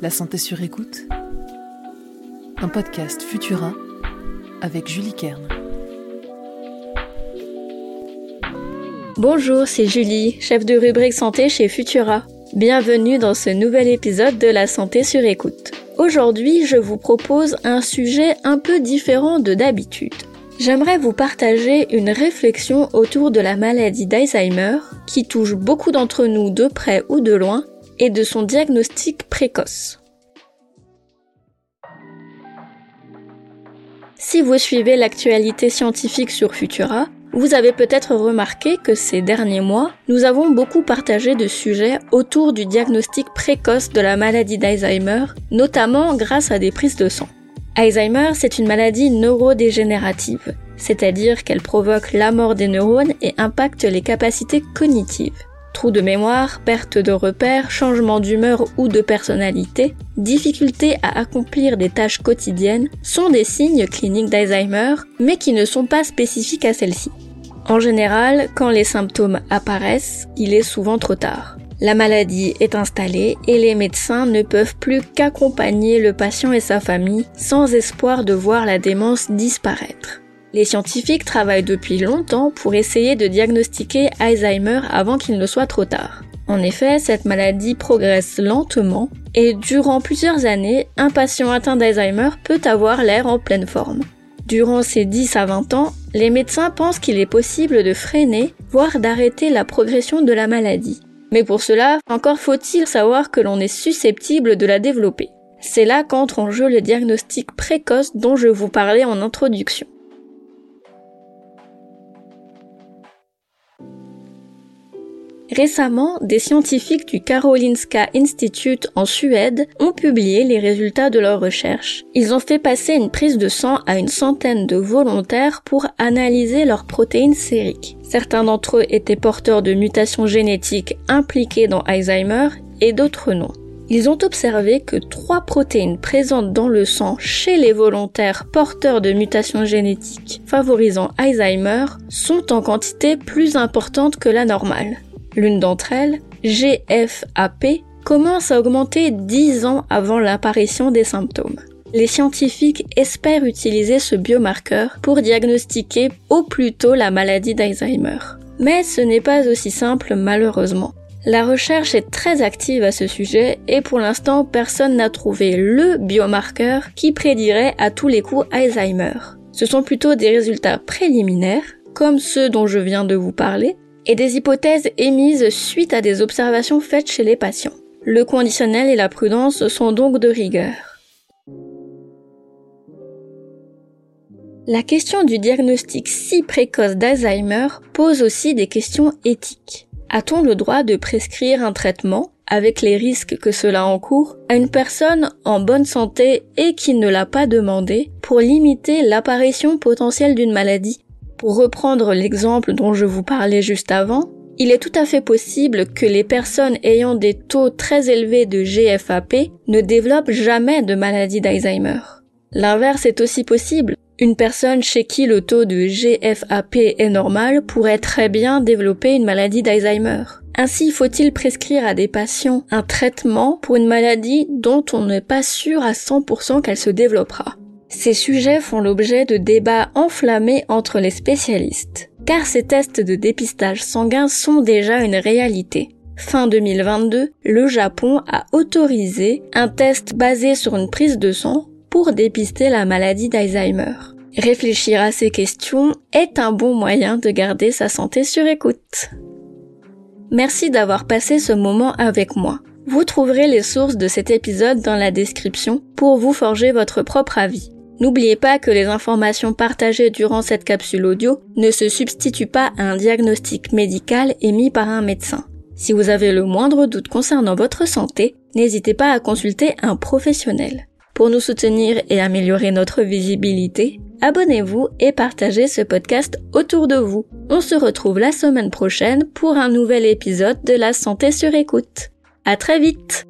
La santé sur écoute. Un podcast Futura avec Julie Kern. Bonjour, c'est Julie, chef de rubrique santé chez Futura. Bienvenue dans ce nouvel épisode de La santé sur écoute. Aujourd'hui, je vous propose un sujet un peu différent de d'habitude. J'aimerais vous partager une réflexion autour de la maladie d'Alzheimer qui touche beaucoup d'entre nous de près ou de loin et de son diagnostic précoce. Si vous suivez l'actualité scientifique sur Futura, vous avez peut-être remarqué que ces derniers mois, nous avons beaucoup partagé de sujets autour du diagnostic précoce de la maladie d'Alzheimer, notamment grâce à des prises de sang. Alzheimer, c'est une maladie neurodégénérative, c'est-à-dire qu'elle provoque la mort des neurones et impacte les capacités cognitives. Trous de mémoire, perte de repères, changement d'humeur ou de personnalité, difficulté à accomplir des tâches quotidiennes sont des signes cliniques d'Alzheimer, mais qui ne sont pas spécifiques à celle-ci. En général, quand les symptômes apparaissent, il est souvent trop tard. La maladie est installée et les médecins ne peuvent plus qu'accompagner le patient et sa famille sans espoir de voir la démence disparaître. Les scientifiques travaillent depuis longtemps pour essayer de diagnostiquer Alzheimer avant qu'il ne soit trop tard. En effet, cette maladie progresse lentement et durant plusieurs années, un patient atteint d'Alzheimer peut avoir l'air en pleine forme. Durant ces 10 à 20 ans, les médecins pensent qu'il est possible de freiner, voire d'arrêter la progression de la maladie. Mais pour cela, encore faut-il savoir que l'on est susceptible de la développer. C'est là qu'entre en jeu le diagnostic précoce dont je vous parlais en introduction. Récemment, des scientifiques du Karolinska Institute en Suède ont publié les résultats de leurs recherches. Ils ont fait passer une prise de sang à une centaine de volontaires pour analyser leurs protéines sériques. Certains d'entre eux étaient porteurs de mutations génétiques impliquées dans Alzheimer et d'autres non. Ils ont observé que trois protéines présentes dans le sang chez les volontaires porteurs de mutations génétiques favorisant Alzheimer sont en quantité plus importante que la normale. L'une d'entre elles, GFAP, commence à augmenter 10 ans avant l'apparition des symptômes. Les scientifiques espèrent utiliser ce biomarqueur pour diagnostiquer au plus tôt la maladie d'Alzheimer. Mais ce n'est pas aussi simple malheureusement. La recherche est très active à ce sujet et pour l'instant personne n'a trouvé le biomarqueur qui prédirait à tous les coups Alzheimer. Ce sont plutôt des résultats préliminaires, comme ceux dont je viens de vous parler, et des hypothèses émises suite à des observations faites chez les patients. Le conditionnel et la prudence sont donc de rigueur. La question du diagnostic si précoce d'Alzheimer pose aussi des questions éthiques. A-t-on le droit de prescrire un traitement, avec les risques que cela encourt, à une personne en bonne santé et qui ne l'a pas demandé pour limiter l'apparition potentielle d'une maladie pour reprendre l'exemple dont je vous parlais juste avant, il est tout à fait possible que les personnes ayant des taux très élevés de GFAP ne développent jamais de maladie d'Alzheimer. L'inverse est aussi possible. Une personne chez qui le taux de GFAP est normal pourrait très bien développer une maladie d'Alzheimer. Ainsi, faut-il prescrire à des patients un traitement pour une maladie dont on n'est pas sûr à 100% qu'elle se développera ces sujets font l'objet de débats enflammés entre les spécialistes, car ces tests de dépistage sanguin sont déjà une réalité. Fin 2022, le Japon a autorisé un test basé sur une prise de sang pour dépister la maladie d'Alzheimer. Réfléchir à ces questions est un bon moyen de garder sa santé sur écoute. Merci d'avoir passé ce moment avec moi. Vous trouverez les sources de cet épisode dans la description pour vous forger votre propre avis. N'oubliez pas que les informations partagées durant cette capsule audio ne se substituent pas à un diagnostic médical émis par un médecin. Si vous avez le moindre doute concernant votre santé, n'hésitez pas à consulter un professionnel. Pour nous soutenir et améliorer notre visibilité, abonnez-vous et partagez ce podcast autour de vous. On se retrouve la semaine prochaine pour un nouvel épisode de la santé sur écoute. À très vite!